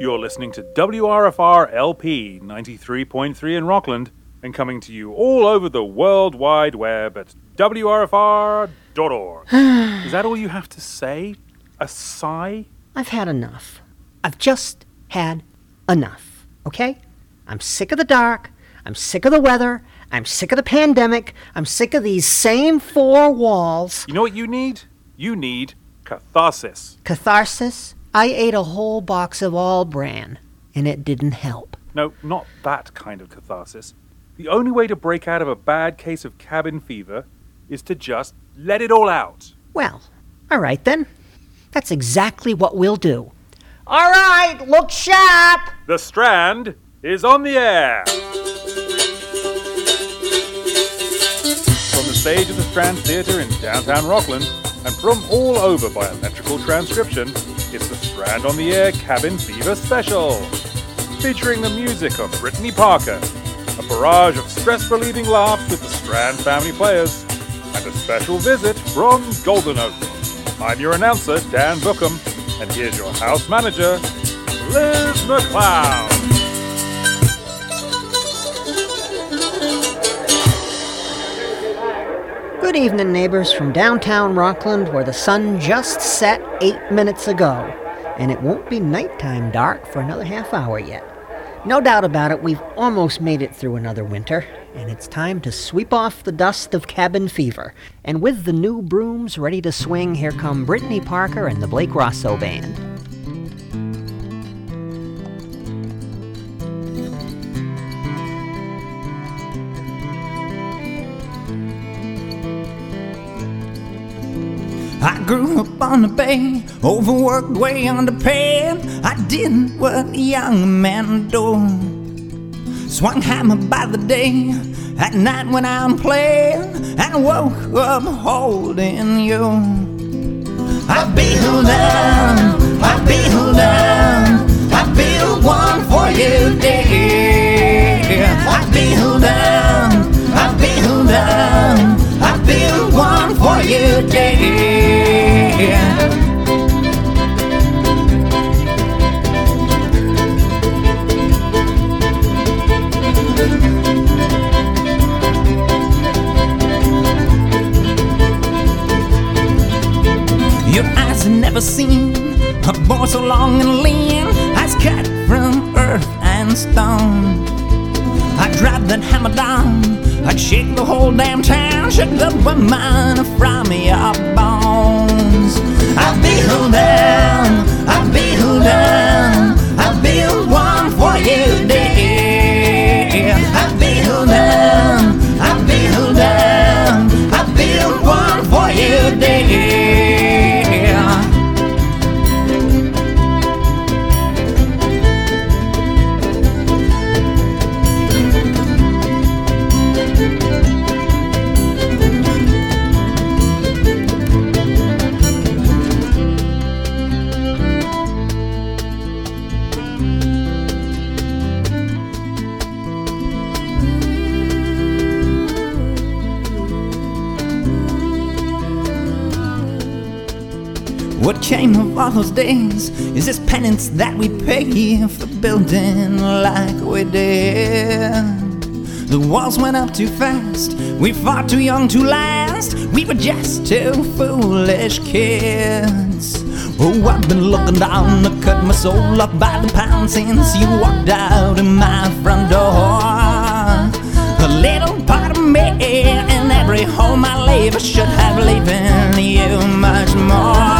You're listening to WRFR LP 93.3 in Rockland and coming to you all over the World Wide Web at WRFR.org. Is that all you have to say? A sigh? I've had enough. I've just had enough, okay? I'm sick of the dark. I'm sick of the weather. I'm sick of the pandemic. I'm sick of these same four walls. You know what you need? You need catharsis. Catharsis? I ate a whole box of all bran, and it didn't help. No, not that kind of catharsis. The only way to break out of a bad case of cabin fever is to just let it all out. Well, all right then. That's exactly what we'll do. All right, look sharp! The Strand is on the air. From the stage of the Strand Theatre in downtown Rockland, and from all over by electrical transcription, it's the Strand on the Air Cabin Fever Special. Featuring the music of Brittany Parker, a barrage of stress relieving laughs with the Strand family players, and a special visit from Golden Oak. I'm your announcer, Dan Bookham, and here's your house manager, Liz McLeod. Good evening, neighbors from downtown Rockland, where the sun just set eight minutes ago, and it won't be nighttime dark for another half hour yet. No doubt about it, we've almost made it through another winter, and it's time to sweep off the dust of cabin fever. And with the new brooms ready to swing, here come Brittany Parker and the Blake Rosso Band. I grew up on the bay, overworked, way underpaid. I did what a young men do. Swung hammer by the day, at night when I'm playing, and woke up holding you. I build down, I build down, I build one for you, dear. I build down, I build I build one for you, dear. Your eyes have never seen a boy so long and lean, eyes cut from earth and stone. I'd drive that hammer down, I'd shake the whole damn town, shake the woman from up bones. I build down, I build down, I build one for you, dear. What came of all those days is this penance that we pay for building like we did. The walls went up too fast, we fought too young to last, we were just two foolish kids. Oh, I've been looking down to cut my soul up by the pound since you walked out of my front door. A little part of me in every home I leave, I should have leaving you much more.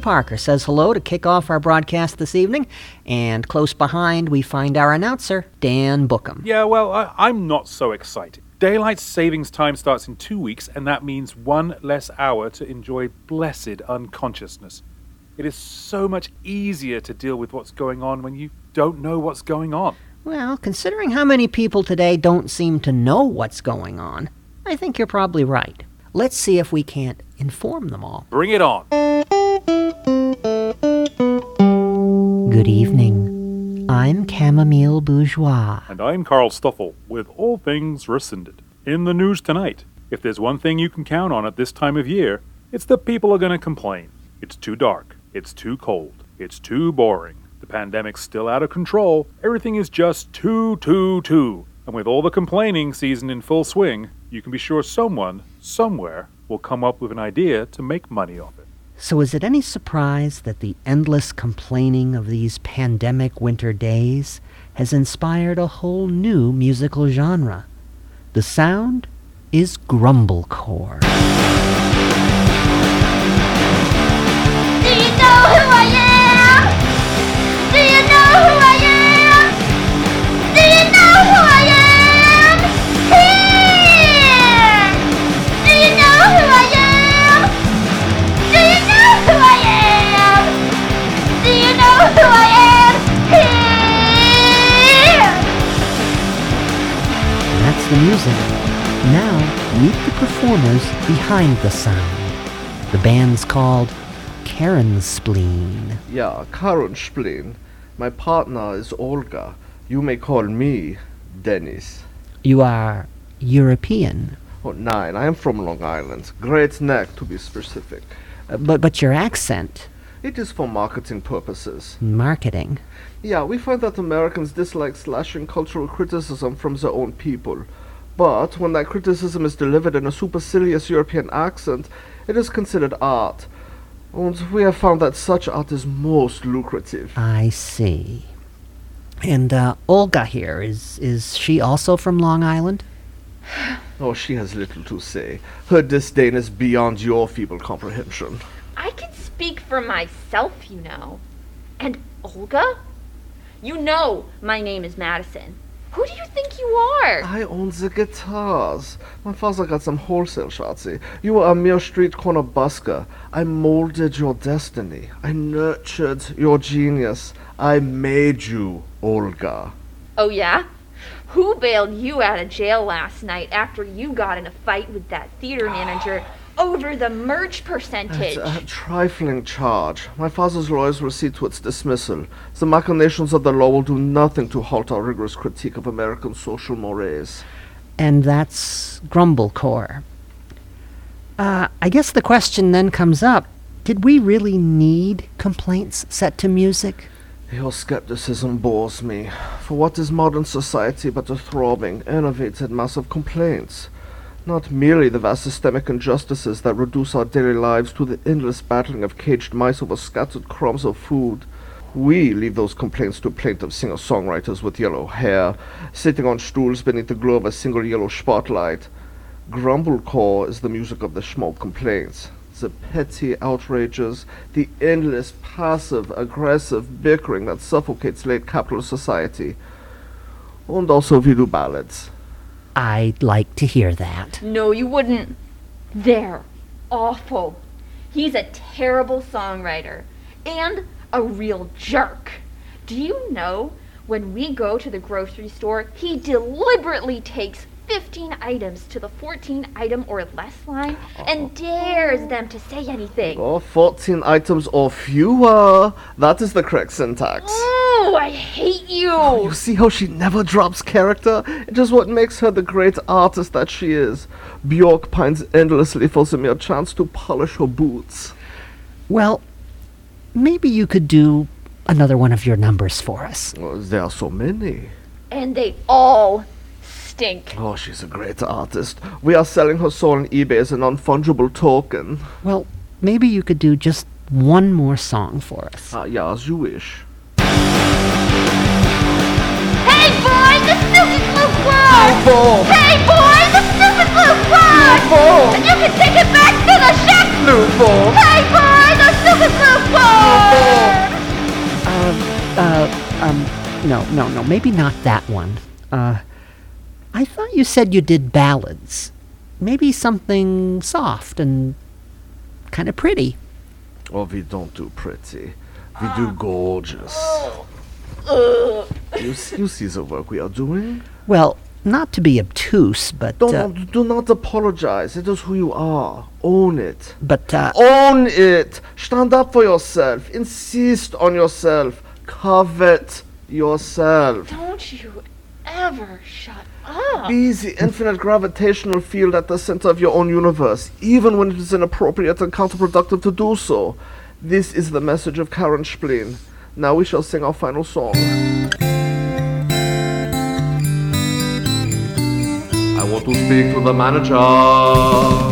Parker says hello to kick off our broadcast this evening, and close behind we find our announcer, Dan Bookham. Yeah, well, I, I'm not so excited. Daylight savings time starts in two weeks, and that means one less hour to enjoy blessed unconsciousness. It is so much easier to deal with what's going on when you don't know what's going on. Well, considering how many people today don't seem to know what's going on, I think you're probably right. Let's see if we can't inform them all. Bring it on. Good evening. I'm Chamomile Bourgeois. And I'm Carl Stoffel with All Things Rescinded. In the news tonight, if there's one thing you can count on at this time of year, it's that people are going to complain. It's too dark. It's too cold. It's too boring. The pandemic's still out of control. Everything is just too, too, too. And with all the complaining season in full swing, you can be sure someone, somewhere, will come up with an idea to make money off it. So, is it any surprise that the endless complaining of these pandemic winter days has inspired a whole new musical genre? The sound is grumblecore. The music. Now, meet the performers behind the sound. The band's called Karen Spleen. Yeah, Karen Spleen. My partner is Olga. You may call me Dennis. You are European, Oh, nine. I am from Long Island. Great Neck, to be specific. uh, but, but your accent, It is for marketing purposes. marketing. Yeah, we find that Americans dislike slashing cultural criticism from their own people. But when that criticism is delivered in a supercilious European accent, it is considered art. And we have found that such art is most lucrative. I see. And uh, Olga here, is, is she also from Long Island? Oh, she has little to say. Her disdain is beyond your feeble comprehension. I can speak for myself, you know. And Olga? You know my name is Madison. Who do you think you are? I own the guitars. My father got some wholesale shotsy. You were a mere street corner busker. I molded your destiny. I nurtured your genius. I made you, Olga. Oh, yeah? Who bailed you out of jail last night after you got in a fight with that theater manager over the merge percentage? It's a trifling charge. My father's lawyers will see to its dismissal. The machinations of the law will do nothing to halt our rigorous critique of American social mores. And that's Grumblecore. Uh, I guess the question then comes up did we really need complaints set to music? Your skepticism bores me. For what is modern society but a throbbing, innovated mass of complaints? Not merely the vast systemic injustices that reduce our daily lives to the endless battling of caged mice over scattered crumbs of food. We leave those complaints to plaintive singer-songwriters with yellow hair, sitting on stools beneath the glow of a single yellow spotlight. Grumblecore is the music of the schmo complaints. The petty outrages, the endless passive aggressive bickering that suffocates late capitalist society. And also we do ballads. I'd like to hear that. No, you wouldn't. They're awful. He's a terrible songwriter and a real jerk. Do you know when we go to the grocery store, he deliberately takes 15 items to the 14 item or less line and dares them to say anything. Oh, 14 items or fewer. That is the correct syntax. Oh, Oh, I hate you. You see how she never drops character? It is what makes her the great artist that she is. Bjork pines endlessly for the mere chance to polish her boots. Well, maybe you could do another one of your numbers for us. Oh, there are so many. And they all stink. Oh, she's a great artist. We are selling her soul on eBay as a non-fungible token. Well, maybe you could do just one more song for us. Ah, yeah, as you wish. Loophole! Hey, boy! The stupid loophole! Loophole! And you can take it back to the ship! Loophole! Hey, boy! The stupid loophole! Um, uh, um, no, no, no. Maybe not that one. Uh, I thought you said you did ballads. Maybe something soft and kind of pretty. Oh, we don't do pretty. We do ah. gorgeous. Oh. Uh. You, you see the work we are doing? Well, not to be obtuse, but Don't, uh, do not apologize. It is who you are. Own it. but uh, Own it. Stand up for yourself. Insist on yourself. Covet yourself. Don't you ever shut up. Be the infinite gravitational field at the center of your own universe, even when it is inappropriate and counterproductive to do so. This is the message of Karen Spleen. Now we shall sing our final song. I want to speak to the manager.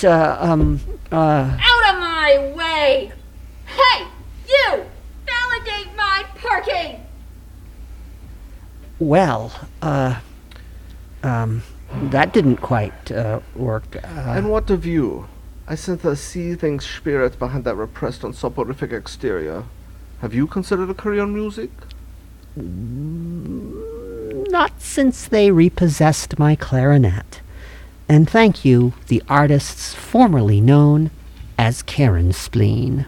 Quit! uh, um, uh, Out of my way! Hey, you! Validate my parking! well, uh, um, that didn't quite uh, work. Uh, And what of you? I sense a seething spirit behind that repressed and soporific exterior. Have you considered a career in music? not since they repossessed my clarinet. And thank you, the artists formerly known as Karen Spleen.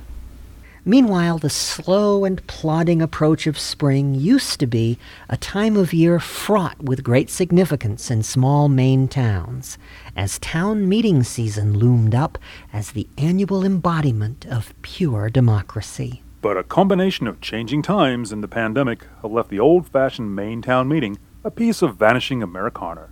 Meanwhile, the slow and plodding approach of spring used to be a time of year fraught with great significance in small Maine towns, as town meeting season loomed up as the annual embodiment of pure democracy. But a combination of changing times and the pandemic have left the old fashioned Main town meeting a piece of vanishing Americana.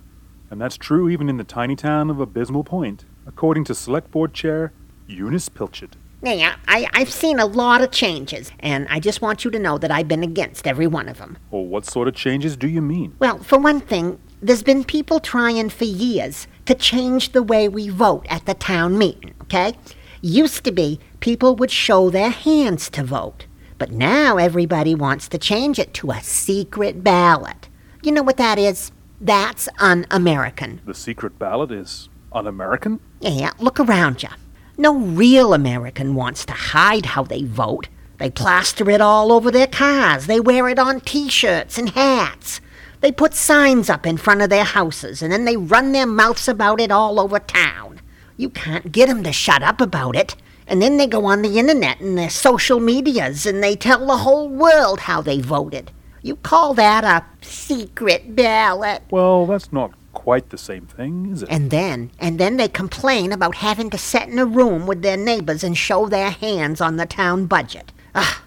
And that's true even in the tiny town of Abysmal Point, according to Select Board Chair Eunice Pilchard. Yeah, I, I've seen a lot of changes, and I just want you to know that I've been against every one of them. Well, what sort of changes do you mean? Well, for one thing, there's been people trying for years to change the way we vote at the town meeting, okay? Used to be people would show their hands to vote, but now everybody wants to change it to a secret ballot. You know what that is? That's un American. The secret ballot is un American? Yeah, look around you. No real American wants to hide how they vote. They plaster it all over their cars. They wear it on t shirts and hats. They put signs up in front of their houses and then they run their mouths about it all over town. You can't get 'em to shut up about it. And then they go on the internet and their social medias and they tell the whole world how they voted. You call that a secret ballot? Well, that's not quite the same thing, is it? And then, and then they complain about having to sit in a room with their neighbors and show their hands on the town budget. Ah,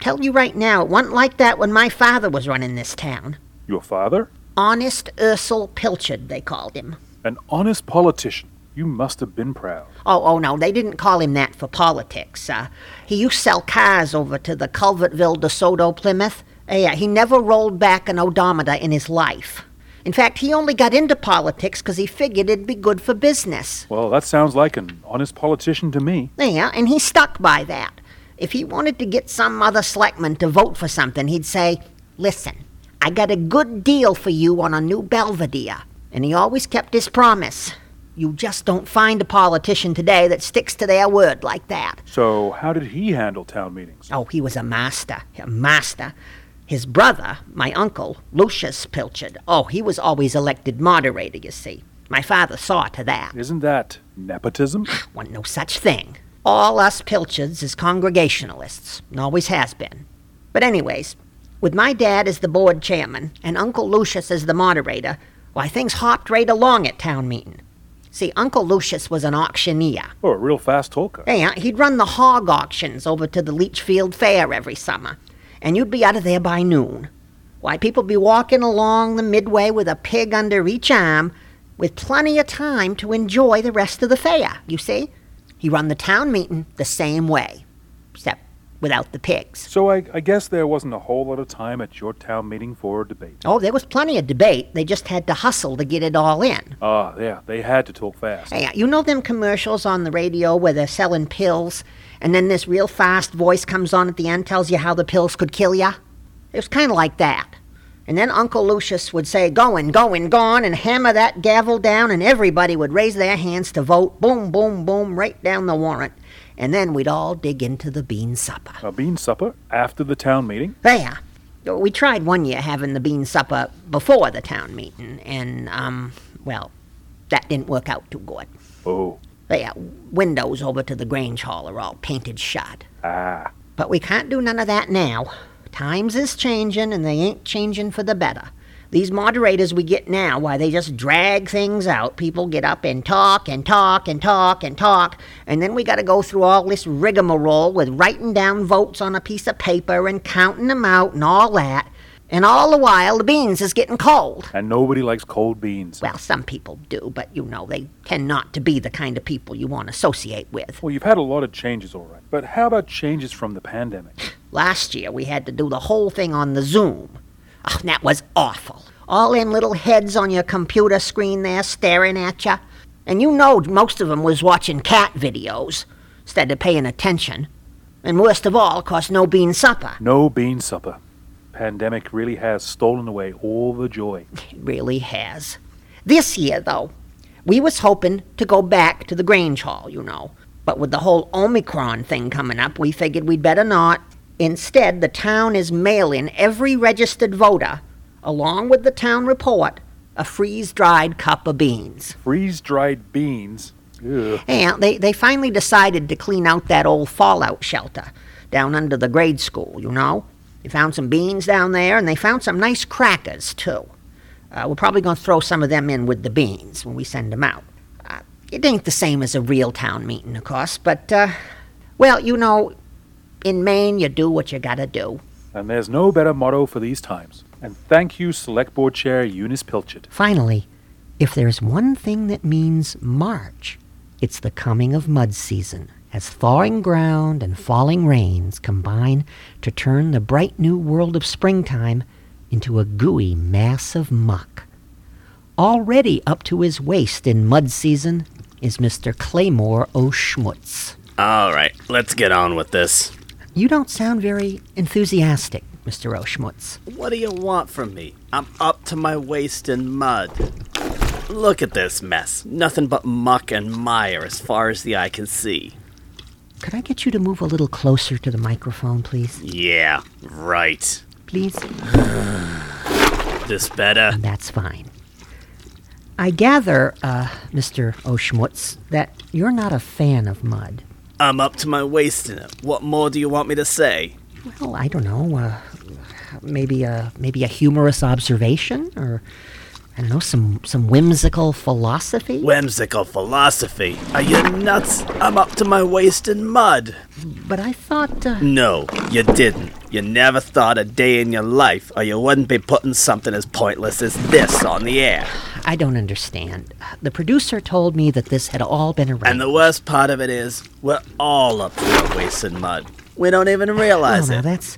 tell you right now, it wasn't like that when my father was running this town. Your father? Honest Ursel Pilchard, they called him. An honest politician. You must have been proud. Oh, oh no, they didn't call him that for politics. Uh, he used to sell cars over to the Culvertville DeSoto Plymouth. Yeah, he never rolled back an odometer in his life. In fact, he only got into politics because he figured it'd be good for business. Well, that sounds like an honest politician to me. Yeah, and he stuck by that. If he wanted to get some other selectman to vote for something, he'd say, Listen, I got a good deal for you on a new Belvedere. And he always kept his promise. You just don't find a politician today that sticks to their word like that. So, how did he handle town meetings? Oh, he was a master. A master. His brother, my uncle, Lucius Pilchard, oh, he was always elected moderator, you see. My father saw to that. Isn't that nepotism? Ah, Wasn't no such thing. All us Pilchards is Congregationalists, and always has been. But anyways, with my dad as the board chairman and Uncle Lucius as the moderator, why things hopped right along at town meeting. See, Uncle Lucius was an auctioneer. Oh, a real fast talker. Yeah, he'd run the hog auctions over to the Litchfield Fair every summer, and you'd be out of there by noon. Why, people be walking along the midway with a pig under each arm, with plenty of time to enjoy the rest of the fair, you see? He run the town meeting the same way, except without the pigs. So I, I guess there wasn't a whole lot of time at your town meeting for a debate. Oh, there was plenty of debate. They just had to hustle to get it all in. Ah, yeah, they had to talk fast. Hey, you know them commercials on the radio where they're selling pills, and then this real fast voice comes on at the end, tells you how the pills could kill you? It was kind of like that. And then Uncle Lucius would say, Going, going, gone, and hammer that gavel down, and everybody would raise their hands to vote. Boom, boom, boom, right down the warrant. And then we'd all dig into the bean supper. A bean supper after the town meeting? There. We tried one year having the bean supper before the town meeting, and, um, well, that didn't work out too good. Oh, There, windows over to the Grange Hall are all painted shut. ah. But we can't do none of that now. Times is changing, and they ain't changing for the better. These moderators we get now, why, they just drag things out. People get up and talk and talk and talk and talk, and then we gotta go through all this rigmarole with writing down votes on a piece of paper and counting them out and all that. And all the while, the beans is getting cold. And nobody likes cold beans. Well, some people do, but you know, they tend not to be the kind of people you want to associate with. Well, you've had a lot of changes, all right. But how about changes from the pandemic? Last year, we had to do the whole thing on the Zoom. Oh, that was awful. All them little heads on your computer screen there staring at you. And you know most of them was watching cat videos instead of paying attention. And worst of all, 'cause no bean supper. No bean supper. Pandemic really has stolen away all the joy. It really has. This year, though, we was hoping to go back to the Grange Hall, you know. But with the whole Omicron thing coming up, we figured we'd better not. Instead, the town is mailing every registered voter, along with the town report, a freeze-dried cup of beans. Freeze dried beans. Ugh. And they, they finally decided to clean out that old fallout shelter down under the grade school, you know. They found some beans down there, and they found some nice crackers, too. Uh, we're probably going to throw some of them in with the beans when we send them out. Uh, it ain't the same as a real town meeting, of course, but, uh, well, you know, in Maine, you do what you gotta do. And there's no better motto for these times. And thank you, Select Board Chair Eunice Pilchard. Finally, if there's one thing that means March, it's the coming of mud season, as thawing ground and falling rains combine to turn the bright new world of springtime into a gooey mass of muck. Already up to his waist in mud season is Mr. Claymore O'Schmutz. All right, let's get on with this. You don't sound very enthusiastic, Mr. O'Schmutz. What do you want from me? I'm up to my waist in mud. Look at this mess. Nothing but muck and mire as far as the eye can see. Could I get you to move a little closer to the microphone, please? Yeah, right. Please? This better? That's fine. I gather, uh, Mr. O'Schmutz, that you're not a fan of mud. I'm up to my waist in it. What more do you want me to say? Well, I don't know. Uh, maybe a maybe a humorous observation, or I don't know, some some whimsical philosophy. Whimsical philosophy. Are you nuts? I'm up to my waist in mud. But I thought. Uh, No, you didn't. You never thought a day in your life, or you wouldn't be putting something as pointless as this on the air. I don't understand. The producer told me that this had all been arranged. And the worst part of it is, we're all up to our waists in mud. We don't even realize now it. that's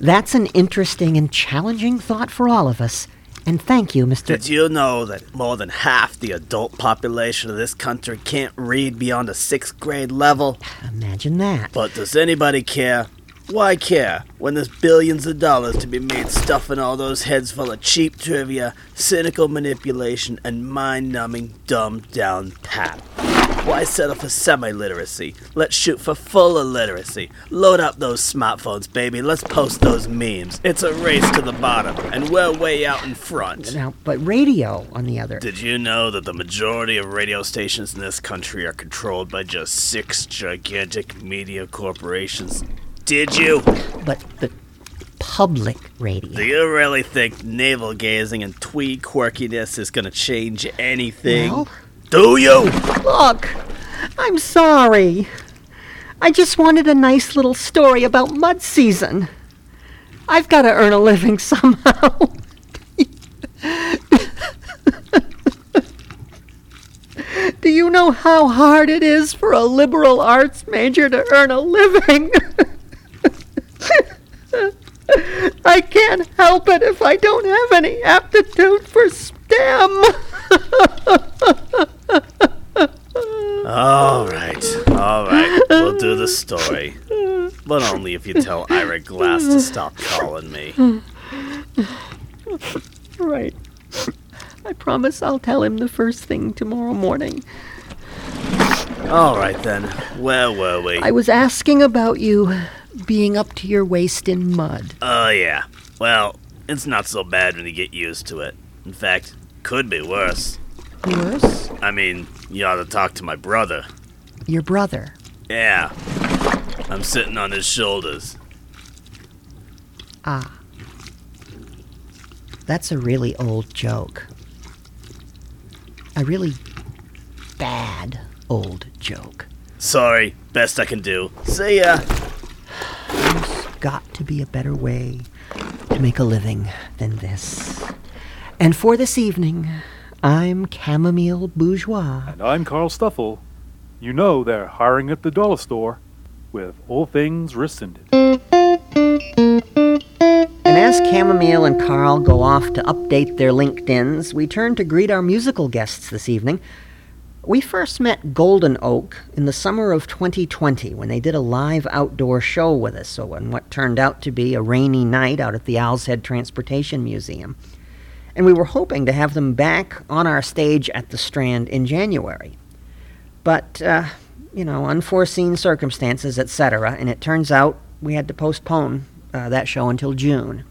that's an interesting and challenging thought for all of us. And thank you, Mr. Did you know that more than half the adult population of this country can't read beyond a sixth grade level? Imagine that. But does anybody care? Why care when there's billions of dollars to be made stuffing all those heads full of cheap trivia, cynical manipulation, and mind numbing, dumbed down pap? Why settle for semi literacy? Let's shoot for full illiteracy. Load up those smartphones, baby. Let's post those memes. It's a race to the bottom, and we're way out in front. Now, but radio, on the other. Did you know that the majority of radio stations in this country are controlled by just six gigantic media corporations? Did you? But the public radio. Do you really think navel gazing and twee quirkiness is gonna change anything? Well, Do you? look, I'm sorry. I just wanted a nice little story about mud season. I've got to earn a living somehow. Do you know how hard it is for a liberal arts major to earn a living. I can't help it if I don't have any aptitude for STEM. All right, all right. We'll do the story. But only if you tell Ira Glass to stop calling me. right. I promise I'll tell him the first thing tomorrow morning. All right then. Where were we? I was asking about you being up to your waist in mud. Oh, yeah. Well, it's not so bad when you get used to it. In fact, could be worse. Worse? I mean, you ought to talk to my brother. Your brother. Yeah. I'm sitting on his shoulders. Ah. That's a really old joke. A really bad old joke. Sorry, best I can do. See ya. There's got to be a better way to make a living than this. And for this evening, I'm Chamomile Bourgeois. And I'm Carl Stuffle. You know they're hiring at the dollar store with all things rescinded. And as Chamomile and Carl go off to update their LinkedIns, we turn to greet our musical guests this evening. We first met Golden Oak in the summer of 2020 when they did a live outdoor show with us, so on what turned out to be a rainy night out at the Owl's Head Transportation Museum. And we were hoping to have them back on our stage at the Strand in January. But, uh, you know, unforeseen circumstances, etc., and it turns out we had to postpone uh, that show until June.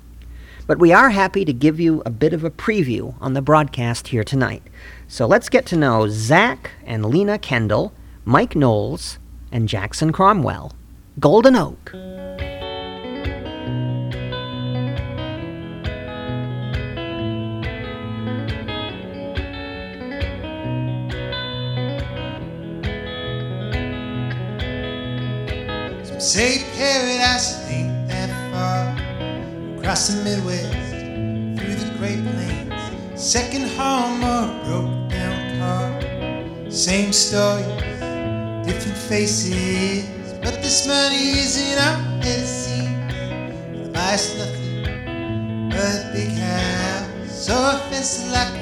But we are happy to give you a bit of a preview on the broadcast here tonight. So let's get to know Zach and Lena Kendall, Mike Knowles, and Jackson Cromwell. Golden Oak. Say paradise ain't that far. Across the Midwest, through the Great Plains, second home or broke down car. Same stories, different faces, but this money isn't our medicine. Life's nothing but a big house, so offensive like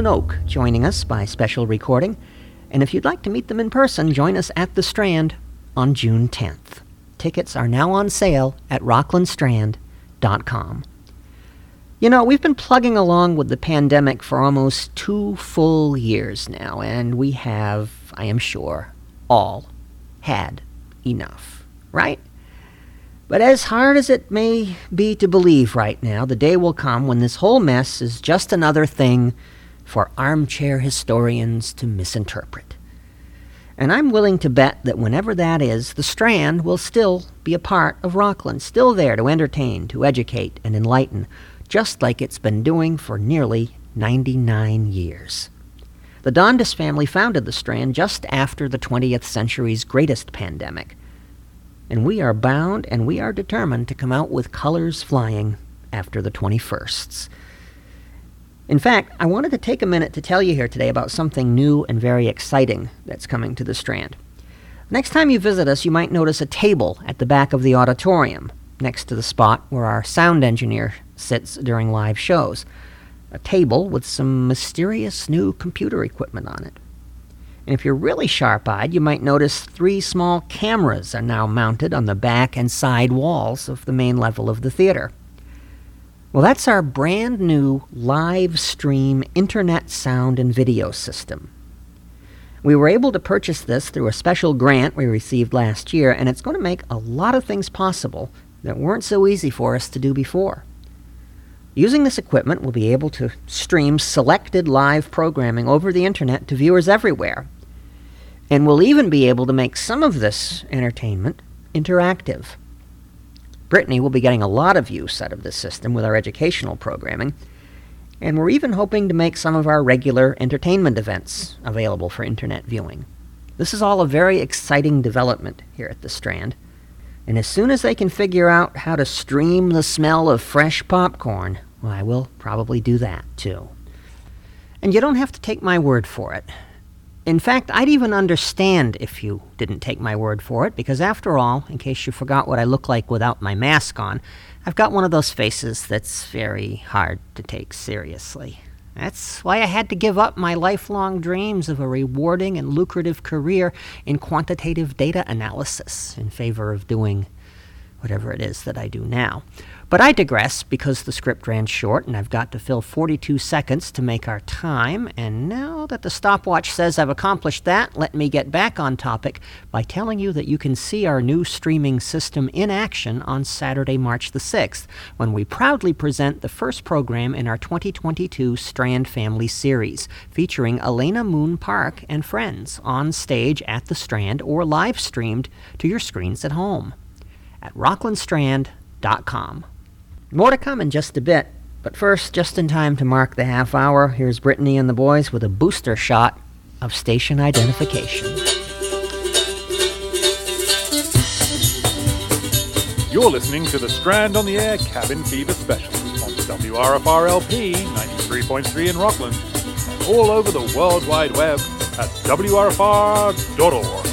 Golden Oak joining us by special recording. And if you'd like to meet them in person, join us at the Strand on June 10th. Tickets are now on sale at rocklandstrand.com. You know, we've been plugging along with the pandemic for almost two full years now, and we have, I am sure, all had enough, right? But as hard as it may be to believe right now, the day will come when this whole mess is just another thing for armchair historians to misinterpret. And I'm willing to bet that whenever that is, the Strand will still be a part of Rockland, still there to entertain, to educate, and enlighten, just like it's been doing for nearly 99 years. The Dondis family founded the Strand just after the 20th century's greatest pandemic. And we are bound and we are determined to come out with colors flying after the 21sts. In fact, I wanted to take a minute to tell you here today about something new and very exciting that's coming to the Strand. Next time you visit us, you might notice a table at the back of the auditorium, next to the spot where our sound engineer sits during live shows. A table with some mysterious new computer equipment on it. And if you're really sharp eyed, you might notice three small cameras are now mounted on the back and side walls of the main level of the theater. Well, that's our brand new live stream internet sound and video system. We were able to purchase this through a special grant we received last year, and it's going to make a lot of things possible that weren't so easy for us to do before. Using this equipment, we'll be able to stream selected live programming over the internet to viewers everywhere. And we'll even be able to make some of this entertainment interactive. Brittany will be getting a lot of use out of this system with our educational programming, and we're even hoping to make some of our regular entertainment events available for internet viewing. This is all a very exciting development here at the Strand. And as soon as they can figure out how to stream the smell of fresh popcorn, well, I will probably do that too. And you don't have to take my word for it. In fact, I'd even understand if you didn't take my word for it, because after all, in case you forgot what I look like without my mask on, I've got one of those faces that's very hard to take seriously. That's why I had to give up my lifelong dreams of a rewarding and lucrative career in quantitative data analysis in favor of doing whatever it is that I do now. But I digress because the script ran short and I've got to fill 42 seconds to make our time. And now that the stopwatch says I've accomplished that, let me get back on topic by telling you that you can see our new streaming system in action on Saturday, March the 6th, when we proudly present the first program in our 2022 Strand Family series, featuring Elena Moon Park and friends on stage at the Strand or live streamed to your screens at home at rocklandstrand.com. More to come in just a bit, but first, just in time to mark the half hour, here's Brittany and the boys with a booster shot of station identification. You're listening to the Strand on the Air Cabin Fever Special on WRFR-LP 93.3 in Rockland and all over the World Wide Web at WRFR.org.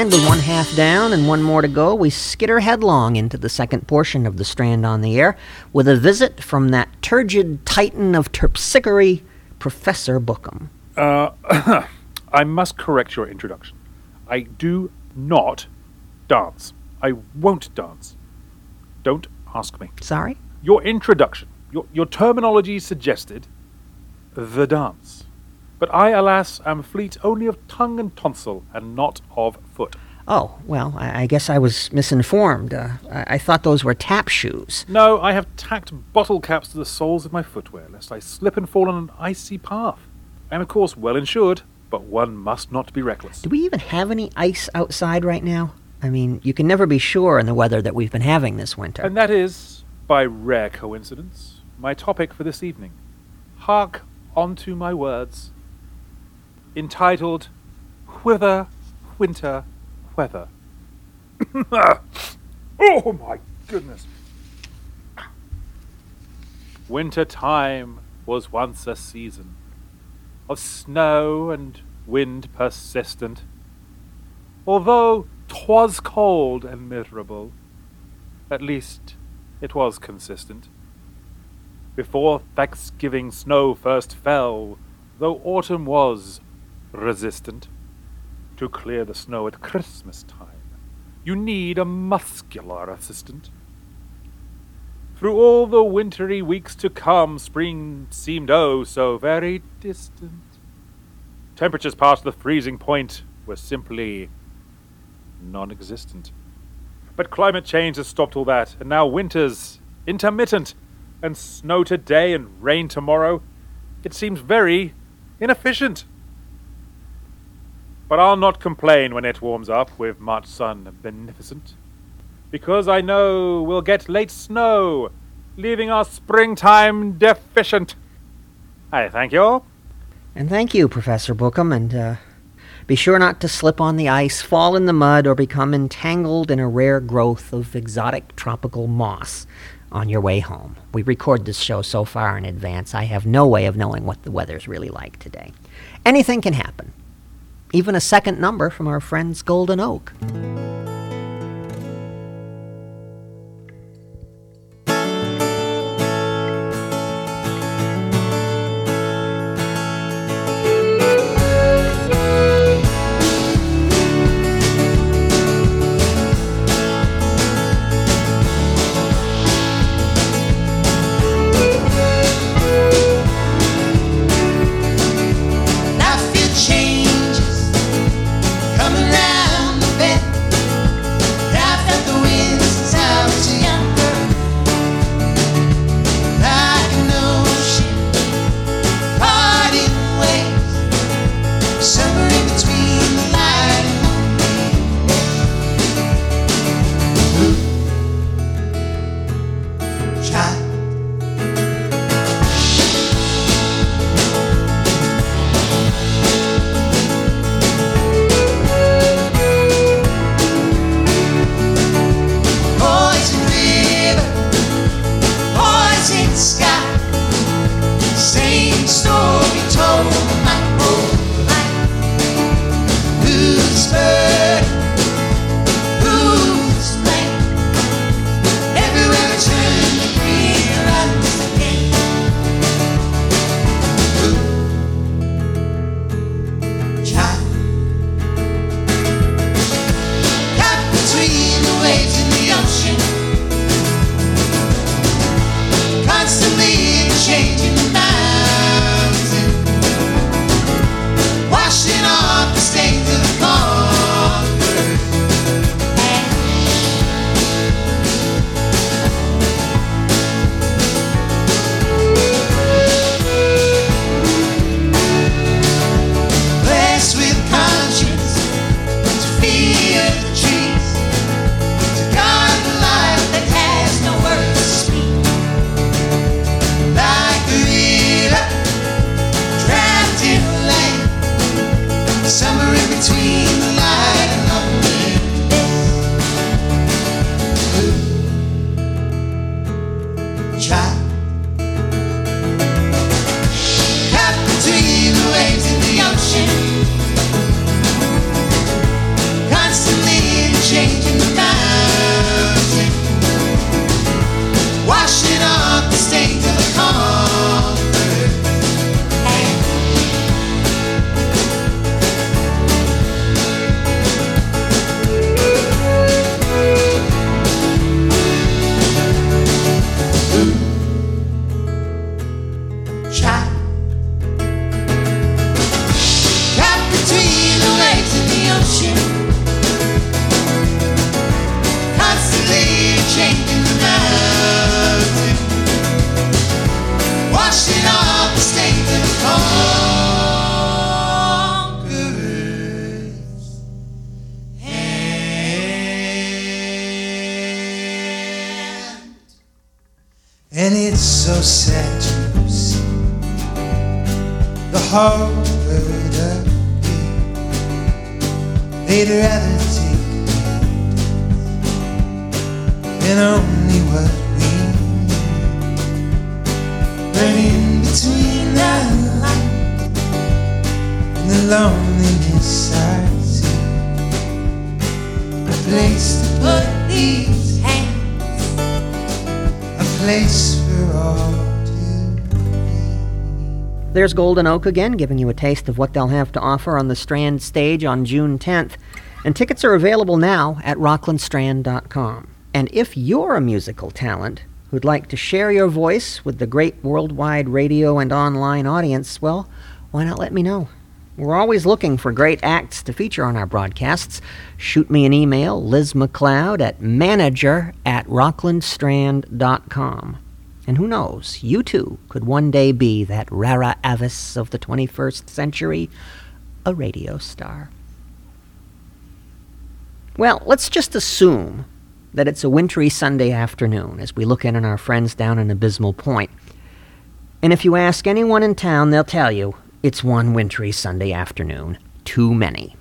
And with one half down and one more to go, we skitter headlong into the second portion of the Strand on the Air with a visit from that turgid titan of terpsichore, Professor Bookham. Uh, I must correct your introduction. I do not dance. I won't dance. Don't ask me. Sorry? Your introduction, your, your terminology suggested the dance. But I, alas, am fleet only of tongue and tonsil, and not of foot. Oh, well, I, I guess I was misinformed. Uh, I, I thought those were tap shoes. No, I have tacked bottle caps to the soles of my footwear, lest I slip and fall on an icy path. I am, of course, well insured, but one must not be reckless. Do we even have any ice outside right now? I mean, you can never be sure in the weather that we've been having this winter. And that is, by rare coincidence, my topic for this evening. Hark unto my words, entitled Whither winter weather. oh my goodness. Winter time was once a season of snow and wind persistent. Although 'twas cold and miserable, at least it was consistent. Before Thanksgiving snow first fell, though autumn was resistant, to clear the snow at Christmas time, you need a muscular assistant. Through all the wintry weeks to come, spring seemed oh so very distant. Temperatures past the freezing point were simply non existent. But climate change has stopped all that, and now winter's intermittent, and snow today and rain tomorrow. It seems very inefficient. But I'll not complain when it warms up with March sun beneficent, because I know we'll get late snow, leaving our springtime deficient. I thank you. And thank you, Professor Bookham, and uh, be sure not to slip on the ice, fall in the mud, or become entangled in a rare growth of exotic tropical moss on your way home. We record this show so far in advance, I have no way of knowing what the weather's really like today. Anything can happen. Even a second number from our friends Golden Oak. Loneliness I see, a place to put these hands, a place for all to be. There's Golden Oak again, giving you a taste of what they'll have to offer on the Strand stage on June 10th. And tickets are available now at rocklandstrand.com. And if you're a musical talent who'd like to share your voice with the great worldwide radio and online audience, well, why not let me know? We're always looking for great acts to feature on our broadcasts. Shoot me an email, Liz McLeod at manager at rocklandstrand.com. And who knows, you too could one day be that rara avis of the 21st century, a radio star. Well, let's just assume that it's a wintry Sunday afternoon as we look in on our friends down in Abysmal Point. And if you ask anyone in town, they'll tell you it's one wintry Sunday afternoon. Too many.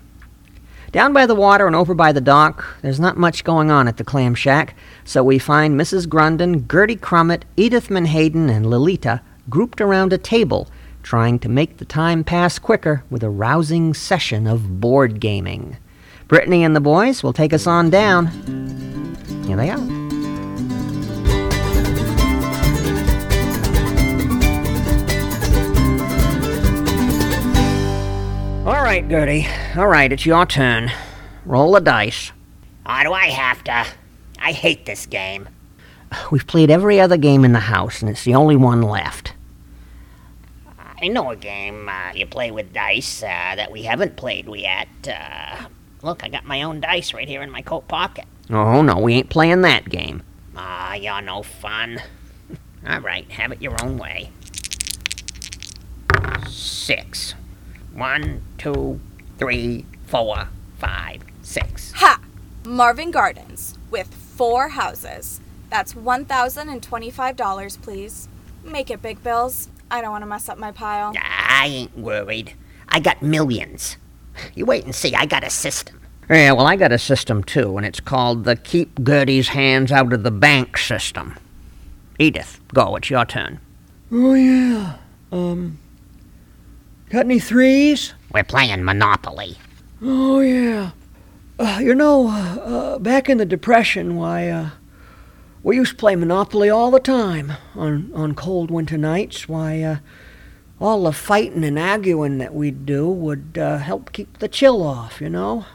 Down by the water and over by the dock, there's not much going on at the clam shack, so we find Mrs. Grundon, Gertie Crummett, Edith Menhaden, and Lolita grouped around a table, trying to make the time pass quicker with a rousing session of board gaming. Brittany and the boys will take us on down. Here they are. All right, Gertie. All right, it's your turn. Roll the dice. Why do I have to? I hate this game. We've played every other game in the house, and it's the only one left. I know a game uh, you play with dice uh, that we haven't played yet. Uh, look, I got my own dice right here in my coat pocket. Oh, no, we ain't playing that game. Ah, you're no fun. All right, have it your own way. Six. One, two, three, four, five, six. Ha! Marvin Gardens with four houses. That's $1,025, please. Make it big bills. I don't want to mess up my pile. I ain't worried. I got millions. You wait and see. I got a system. Yeah, well, I got a system too, and it's called the Keep Gertie's Hands Out of the Bank system. Edith, go, it's your turn. Oh, yeah. Um. Got any threes? We're playing Monopoly. Oh, yeah. Uh, you know, uh, uh, back in the Depression, why, uh, we used to play Monopoly all the time on, on cold winter nights. Why, uh, all the fighting and arguing that we'd do would uh, help keep the chill off, you know?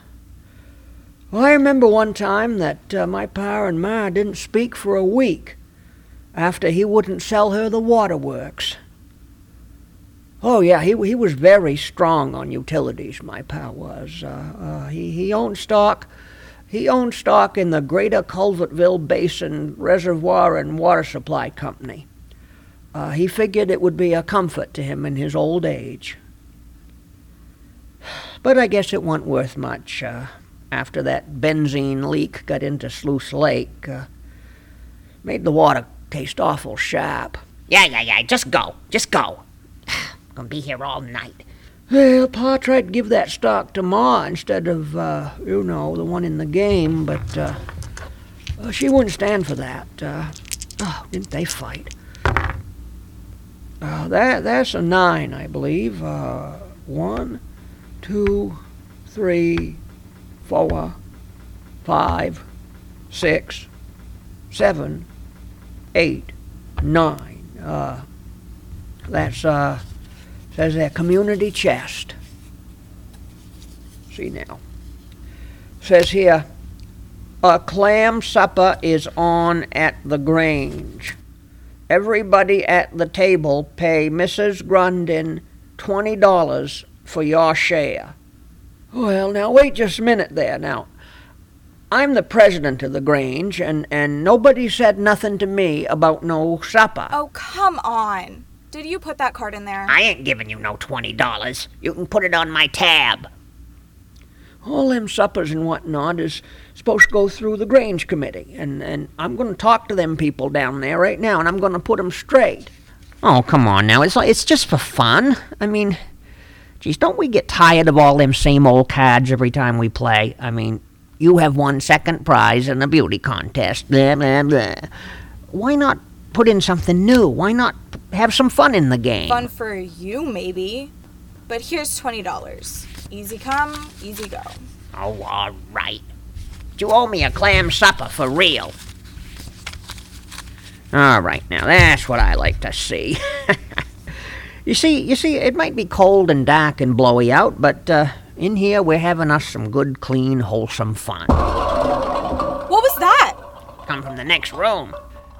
Well, I remember one time that uh, my pa and ma didn't speak for a week after he wouldn't sell her the waterworks. Oh yeah, he he was very strong on utilities. My pa was. Uh, uh, he he owned stock. He owned stock in the Greater Culvertville Basin Reservoir and Water Supply Company. Uh, he figured it would be a comfort to him in his old age. But I guess it wasn't worth much uh, after that benzene leak got into Sluice Lake. Uh, made the water taste awful sharp. Yeah, yeah, yeah. Just go. Just go. Gonna be here all night. Well, Pa tried to give that stock to Ma instead of, uh, you know, the one in the game, but uh, uh, she wouldn't stand for that. Uh, oh, didn't they fight? Uh, that that's a nine, I believe. Uh, one, two, three, four, five, six, seven, eight, nine. That's uh, says that community chest. See now. Says here, a clam supper is on at the Grange. Everybody at the table pay Mrs. Grundon twenty dollars for your share. Well, now wait just a minute there. Now, I'm the president of the Grange, and, and nobody said nothing to me about no supper. Oh, come on. Did you put that card in there? I ain't giving you no twenty dollars. You can put it on my tab. All them suppers and whatnot is supposed to go through the Grange Committee, and, and I'm going to talk to them people down there right now, and I'm going to put 'em straight. Oh, come on now. It's, like, it's just for fun. I mean, Geez, don't we get tired of all them same old cards every time we play? I mean, you have won second prize in a beauty contest. Blah, blah, blah. Why not put in something new? Why not have some fun in the game? Fun for you, maybe. But here's $20. Easy come, easy go. Oh, all right. You owe me a clam supper for real. All right, now that's what I like to see. you see, you see, it might be cold and dark and blowy out, but uh, in here we're having us some good, clean, wholesome fun. What was that? Come from the next room.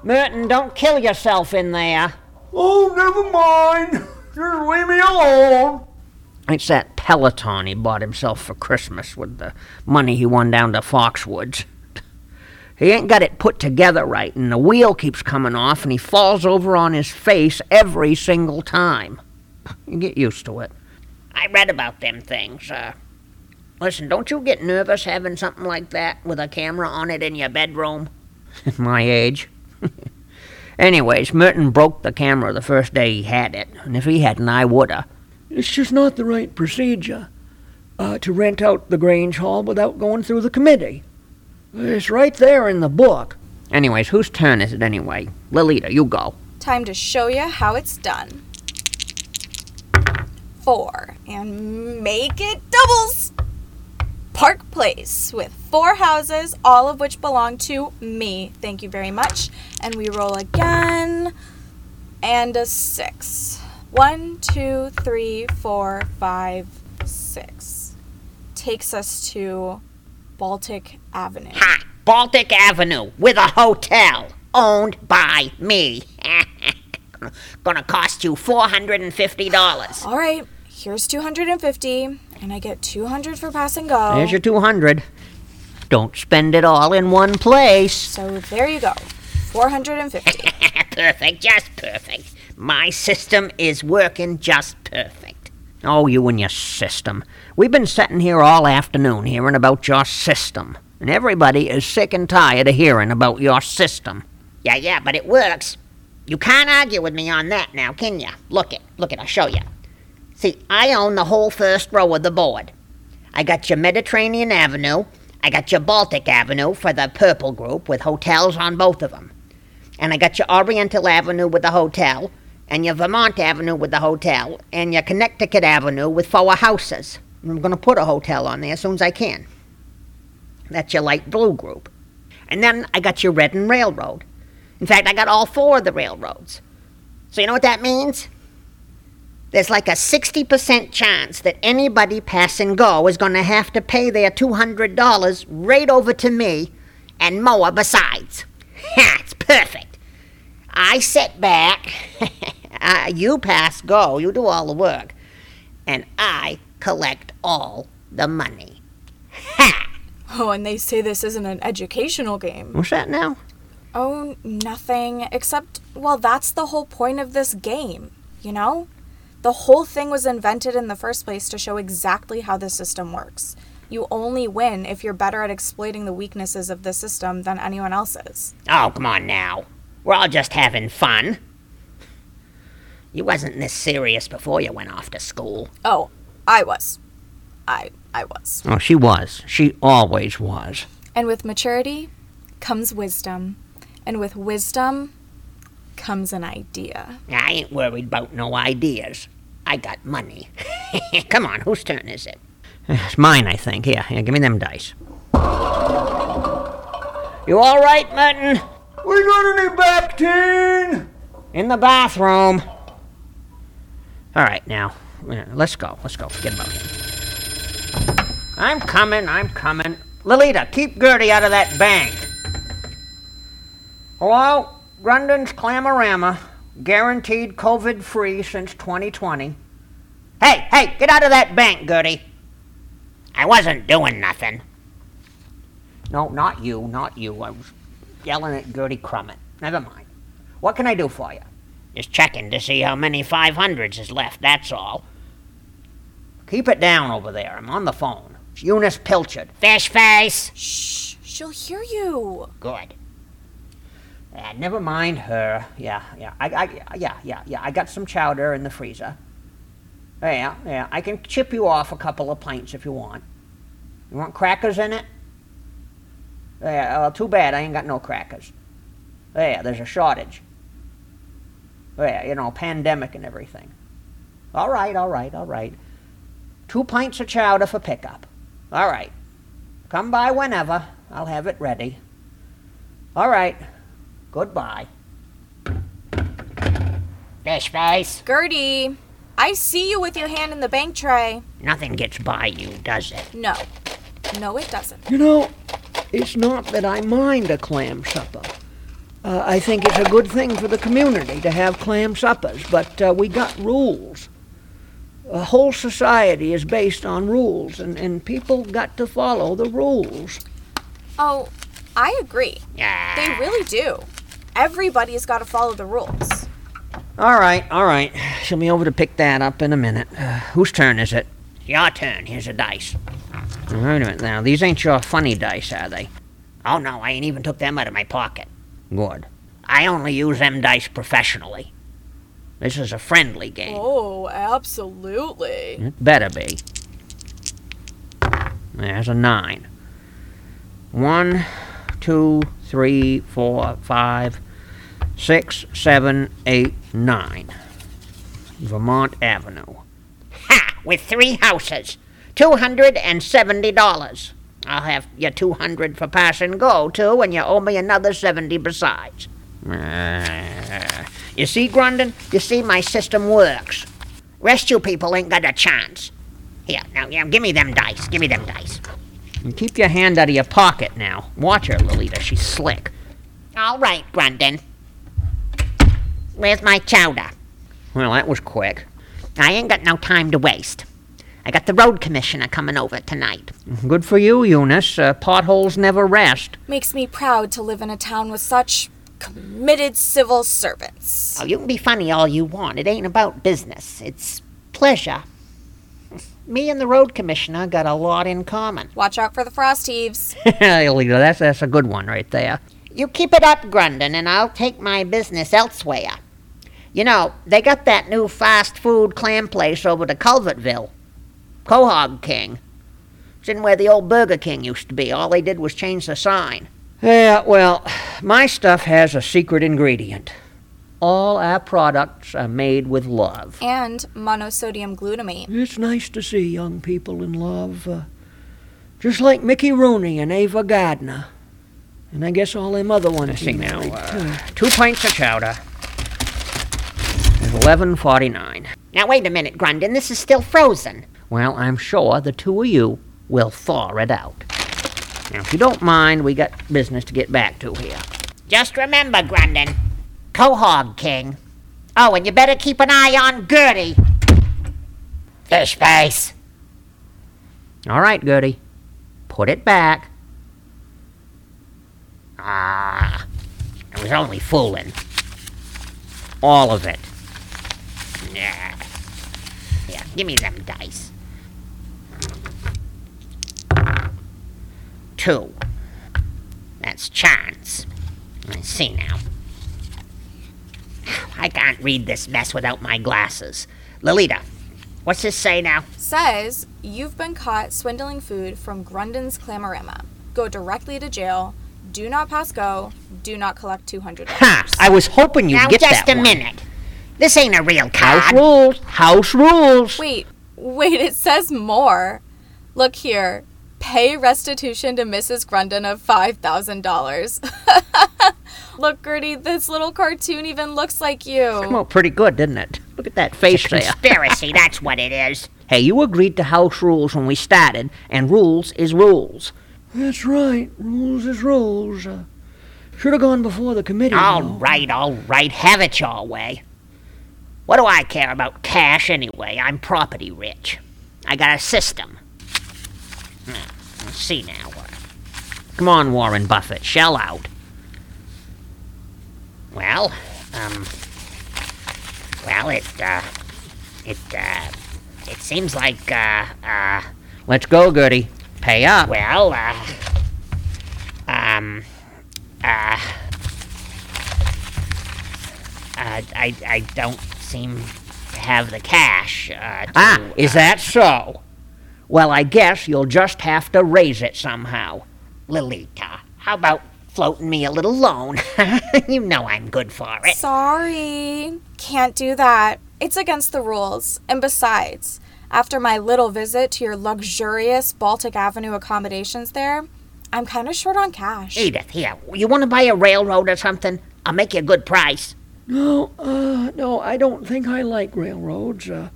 Merton, don't kill yourself in there. Oh, never mind. Just leave me alone. It's that Peloton he bought himself for Christmas with the money he won down to Foxwoods. He ain't got it put together right, and the wheel keeps coming off, and he falls over on his face every single time. You get used to it. I read about them things. Uh, listen, don't you get nervous having something like that with a camera on it in your bedroom? At my age. Anyways, Merton broke the camera the first day he had it, and if he hadn't, I woulda. It's just not the right procedure uh, to rent out the Grange Hall without going through the committee. It's right there in the book. Anyways, whose turn is it anyway? Lolita, you go. Time to show you how it's done. Four. And make it doubles! Park Place with four houses, all of which belong to me. Thank you very much. And we roll again. And a six. One, two, three, four, five, six. Takes us to Baltic Avenue. Ha! Baltic Avenue with a hotel owned by me. Gonna cost you $450. All right, here's 250, and I get 200 for pass and go. There's your 200. Don't spend it all in one place. So there you go. 450. perfect, just perfect. My system is working just perfect. Oh, you and your system. We've been sitting here all afternoon hearing about your system. And everybody is sick and tired of hearing about your system. Yeah, yeah, but it works. You can't argue with me on that now, can you? Look it, look it, I'll show you. See, I own the whole first row of the board. I got your Mediterranean Avenue, I got your Baltic Avenue for the purple group with hotels on both of them. And I got your Oriental Avenue with a hotel, and your Vermont Avenue with a hotel, and your Connecticut Avenue with four houses. I'm going to put a hotel on there as soon as I can. That's your light blue group. And then I got your red and railroad. In fact, I got all four of the railroads. So you know what that means? There's like a 60% chance that anybody pass and go is going to have to pay their $200 right over to me and more besides. it's perfect. I sit back, uh, you pass go, you do all the work, and I collect all the money. Ha! Oh, and they say this isn't an educational game. What's that now? Oh, nothing. Except, well, that's the whole point of this game, you know? The whole thing was invented in the first place to show exactly how the system works. You only win if you're better at exploiting the weaknesses of the system than anyone else is. Oh, come on now. We're all just having fun. You wasn't this serious before you went off to school. Oh, I was. I I was. Oh, she was. She always was. And with maturity comes wisdom. And with wisdom comes an idea. I ain't worried about no ideas. I got money. Come on, whose turn is it? It's mine, I think. Here, here, give me them dice. You all right, Merton? We got any Bactine? In the bathroom. All right, now, uh, let's go. Let's go. Forget about him. I'm coming. I'm coming. Lolita, keep Gertie out of that bank. Hello? Grundon's Clamorama. Guaranteed COVID free since 2020. Hey, hey, get out of that bank, Gertie. I wasn't doing nothing. No, not you, not you. I was yelling at Gertie Crummett. Never mind. What can I do for you? Just checking to see how many 500s is left, that's all. Keep it down over there. I'm on the phone. It's Eunice Pilchard. Fish face! Shh, she'll hear you. Good. Never mind her. Yeah, yeah. I, I, yeah, yeah, yeah. I got some chowder in the freezer. Yeah, yeah. I can chip you off a couple of pints if you want. You want crackers in it? Yeah, well, too bad. I ain't got no crackers. Yeah, there's a shortage. Yeah, you know, pandemic and everything. All right, all right, all right. Two pints of chowder for pickup. All right. Come by whenever. I'll have it ready. All right. Goodbye. Fish face. Gertie, I see you with your hand in the bank tray. Nothing gets by you, does it? No. No, it doesn't. You know, it's not that I mind a clam supper. Uh, I think it's a good thing for the community to have clam suppers, but uh, we got rules. A whole society is based on rules, and, and people got to follow the rules. Oh, I agree. Yeah. They really do. Everybody's got to follow the rules. All right, all right. She'll be over to pick that up in a minute. Uh, whose turn is it? Your turn. Here's a dice. Wait a minute now. These ain't your funny dice, are they? Oh no, I ain't even took them out of my pocket. Good. I only use them dice professionally. This is a friendly game. Oh, absolutely. It better be. There's a nine. One, two, three, four, five, six, seven, eight, nine. Vermont Avenue. Ha! With three houses. Two hundred and seventy dollars. I'll have your two hundred for pass and go, too, and you owe me another seventy besides. Uh, You see, Grundon? You see, my system works. You people ain't got a chance. Here, now, now, give me them dice. Give me them dice. and keep your hand out of your pocket now. Watch her, Lolita. She's slick. All right, Grundon. Where's my chowder? Well, that was quick. I ain't got no time to waste. I got the road commissioner coming over tonight. Good for you, Eunice. Uh, potholes never rest. Makes me proud to live in a town with such committed civil servants. Oh, you can be funny all you want. It ain't about business. It's pleasure. Me and the road commissioner got a lot in common. Watch out for the frost heaves. That's, that's a good one right there. You keep it up, Grundon, and I'll take my business elsewhere. You know, they got that new fast food clam place over to Culvertville. Quahog King. It's in where the old Burger King used to be. All they did was change the sign. Yeah, well, my stuff has a secret ingredient. All our products are made with love. And monosodium glutamate. It's nice to see young people in love. Uh, just like Mickey Rooney and Ava Gardner. And I guess all them other ones. Let's see now. Uh, two pints of chowder. Eleven forty-nine. Now, wait a minute, Grundon. This is still frozen. Well, I'm sure the two of you will thaw it out. Now, if you don't mind, we got business to get back to here. Just remember, Grundon. Quahog King. Oh, and you better keep an eye on Gertie. Fish face. All right, Gertie. Put it back. Ah, I was only fooling. All of it. Yeah. Yeah, give me them dice. Two. That's chance. I see now. I can't read this mess without my glasses. Lolita, what's this say now? Says you've been caught swindling food from Grundon's Clamorama. Go directly to jail. Do not pass go. Do not collect two hundred Ha! I was hoping you'd now, get just a one. minute. This ain't a real House rules. House rules. Wait, wait, it says more. Look here. Pay restitution to Mrs. Grundon of $5,000. Look, Gertie, this little cartoon even looks like you. Come out pretty good, didn't it? Look at that face there. Conspiracy, that's what it is. Hey, you agreed to house rules when we started, and rules is rules. That's right. Rules is rules. Uh, should have gone before the committee. All though. right, all right, have it your way. What do I care about cash anyway? I'm property rich. I got a system. Hmm, Let's see now. Come on, Warren Buffett, shell out. Well, um, well, it, uh, it, uh, it seems like, uh, uh, Let's go, Gertie. Pay up. well, uh, um, uh, uh, I, I don't seem to have the cash. Uh, to, Ah, is uh, that so? Well, I guess you'll just have to raise it somehow. Lolita, how about floating me a little loan? you know I'm good for it. Sorry. Can't do that. It's against the rules. And besides, after my little visit to your luxurious Baltic Avenue accommodations there, I'm kind of short on cash. Edith, here, you want to buy a railroad or something? I'll make you a good price. No, uh, no, I don't think I like railroads. Uh,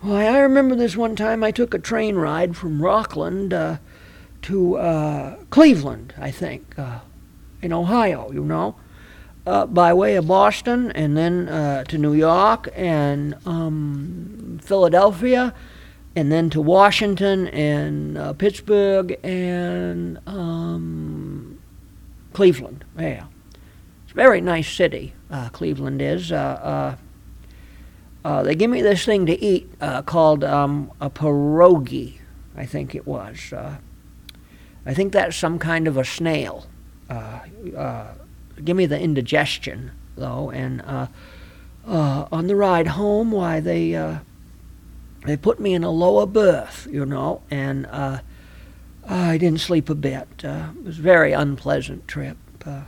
why, I remember this one time I took a train ride from Rockland uh, to uh, Cleveland, I think, uh, in Ohio, you know, by way of Boston, and then uh, to New York and um, Philadelphia, and then to Washington and Pittsburgh and um, Cleveland. Yeah. It's a very nice city, uh, Cleveland is. Uh, uh, uh, they give me this thing to eat called um, a pierogi, I think it was. I think that's some kind of a snail. Give me the indigestion, though, and on the ride home, why they they put me in a lower berth, you know, and uh, I didn't sleep a bit. Uh, it was a very unpleasant trip. Uh,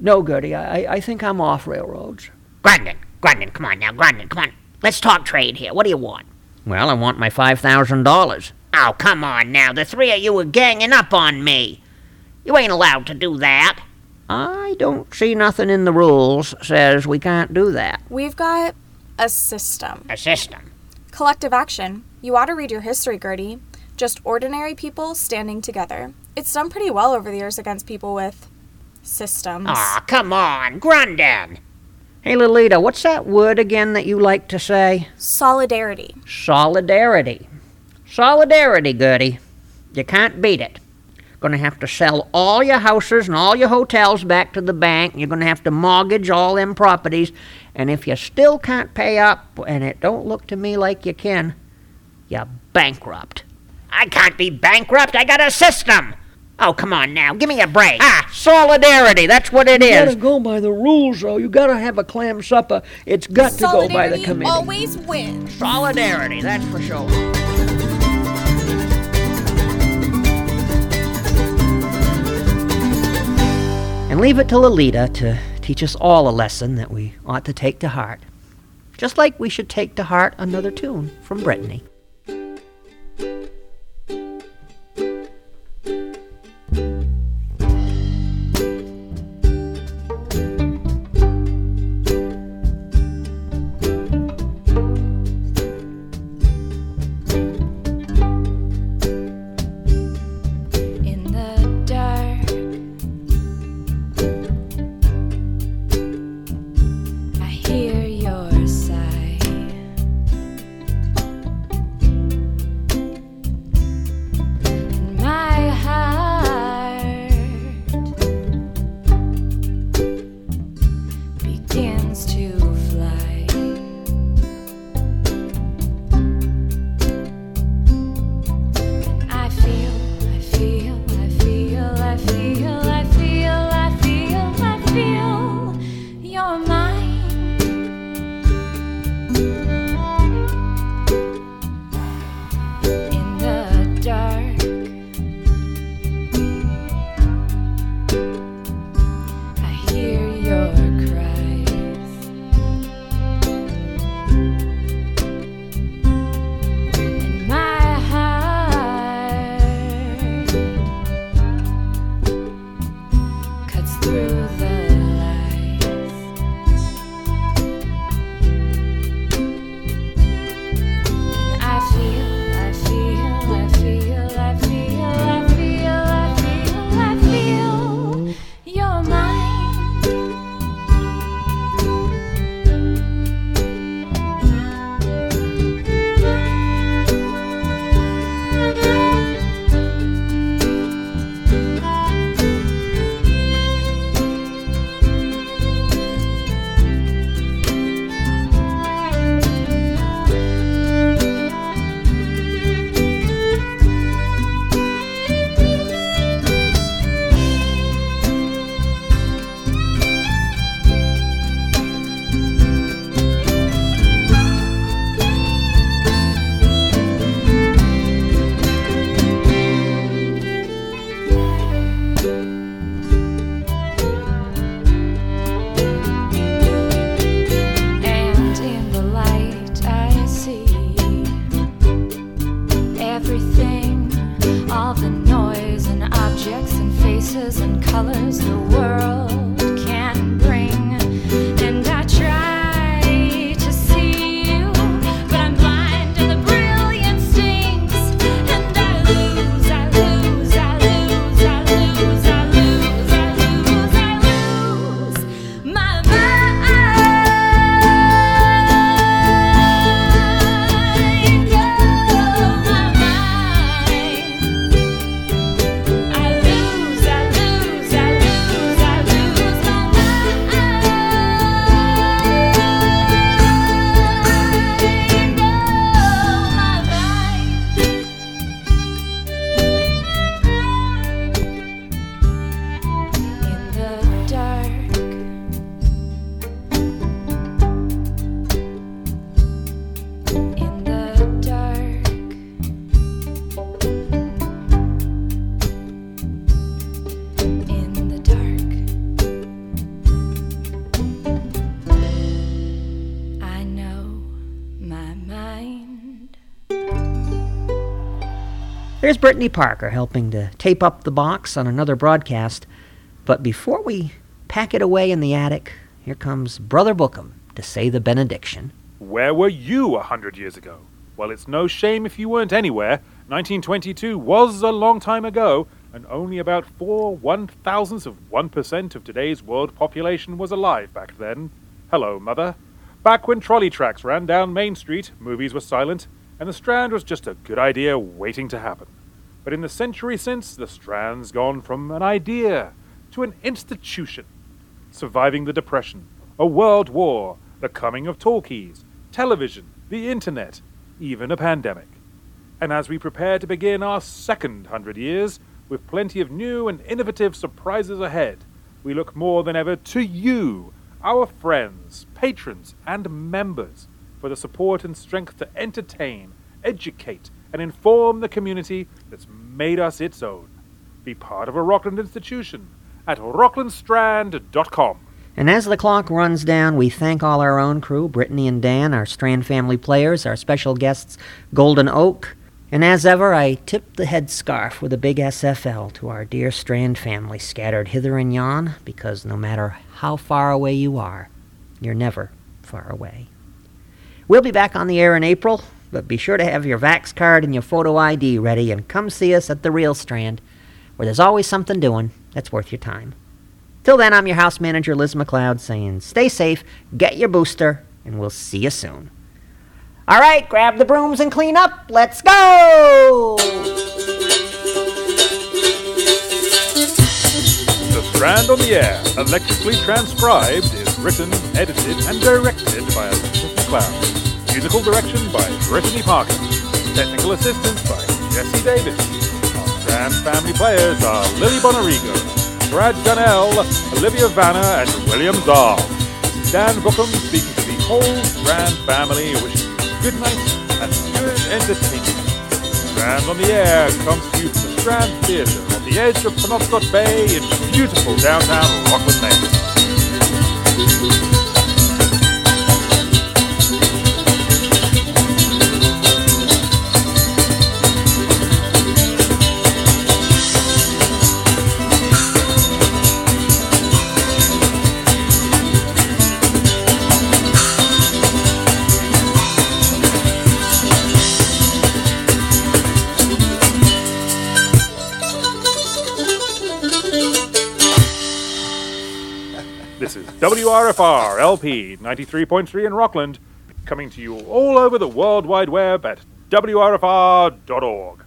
no, Gertie, I, I think I'm off railroads. Grundon, Grundon, come on now, Grundon, come on. Let's talk trade here. What do you want? Well, I want my $5,000. Oh, come on now. The three of you are ganging up on me. You ain't allowed to do that. I don't see nothing in the rules says we can't do that. We've got a system. A system. Collective action. You ought to read your history, Gertie. Just ordinary people standing together. It's done pretty well over the years against people with systems. Aw, come on, Grundon. Hey, Lolita, what's that word again that you like to say? Solidarity. Solidarity. Solidarity, Gertie. You can't beat it. Gonna have to sell all your houses and all your hotels back to the bank. You're gonna have to mortgage all them properties. And if you still can't pay up, and it don't look to me like you can, you're bankrupt. I can't be bankrupt. I got a system. Oh, come on now. Give me a break. Ah, solidarity. That's what it You is. gotta go by the rules, though. You gotta have a clam supper. It's got to go by the Solidarity committee. always wins. Solidarity, that's for sure. And leave it to Lolita to teach us all a lesson that we ought to take to heart. Just like we should take to heart another tune from Brittany. There's Brittany Parker helping to tape up the box on another broadcast. But before we pack it away in the attic, here comes Brother Bookham to say the benediction. Where were you a hundred years ago? Well, it's no shame if you weren't anywhere. 1922 was a long time ago, and only about four one thousandths of one percent of today's world population was alive back then. Hello, Mother. Back when trolley tracks ran down Main Street, movies were silent, and the Strand was just a good idea waiting to happen. But in the century since, the Strand's gone from an idea to an institution surviving the Depression, a world war, the coming of talkies, television, the internet, even a pandemic. And as we prepare to begin our second hundred years, with plenty of new and innovative surprises ahead, we look more than ever to you, our friends, patrons, and members, for the support and strength to entertain, educate, and inform the community that's made us its own. Be part of a Rockland institution at rocklandstrand.com. And as the clock runs down, we thank all our own crew Brittany and Dan, our Strand family players, our special guests, Golden Oak. And as ever, I tip the headscarf with a big SFL to our dear Strand family scattered hither and yon, because no matter how far away you are, you're never far away. We'll be back on the air in April, but be sure to have your Vax card and your photo ID ready and come see us at the Real Strand, where there's always something doing that's worth your time. Till then, I'm your house manager, Liz McLeod, saying stay safe, get your booster, and we'll see you soon. All right, grab the brooms and clean up. Let's go! The Strand on the Air, electrically transcribed, is written, edited, and directed by Elizabeth McLeod. Musical direction by Brittany Parker. Technical assistance by Jesse Davis. Our Strand family players are Lily Bonarigo, Brad Gunnell, Olivia Vanna, and William Zahl. Dan Bookham speaking to the whole Strand family, wishing you good night and good entertainment. Strand on the Air comes to you from the Strand Theatre on the edge of Penobscot Bay in beautiful downtown Rockland, Maine. WRFR LP 93.3 in Rockland, coming to you all over the World Wide Web at WRFR.org.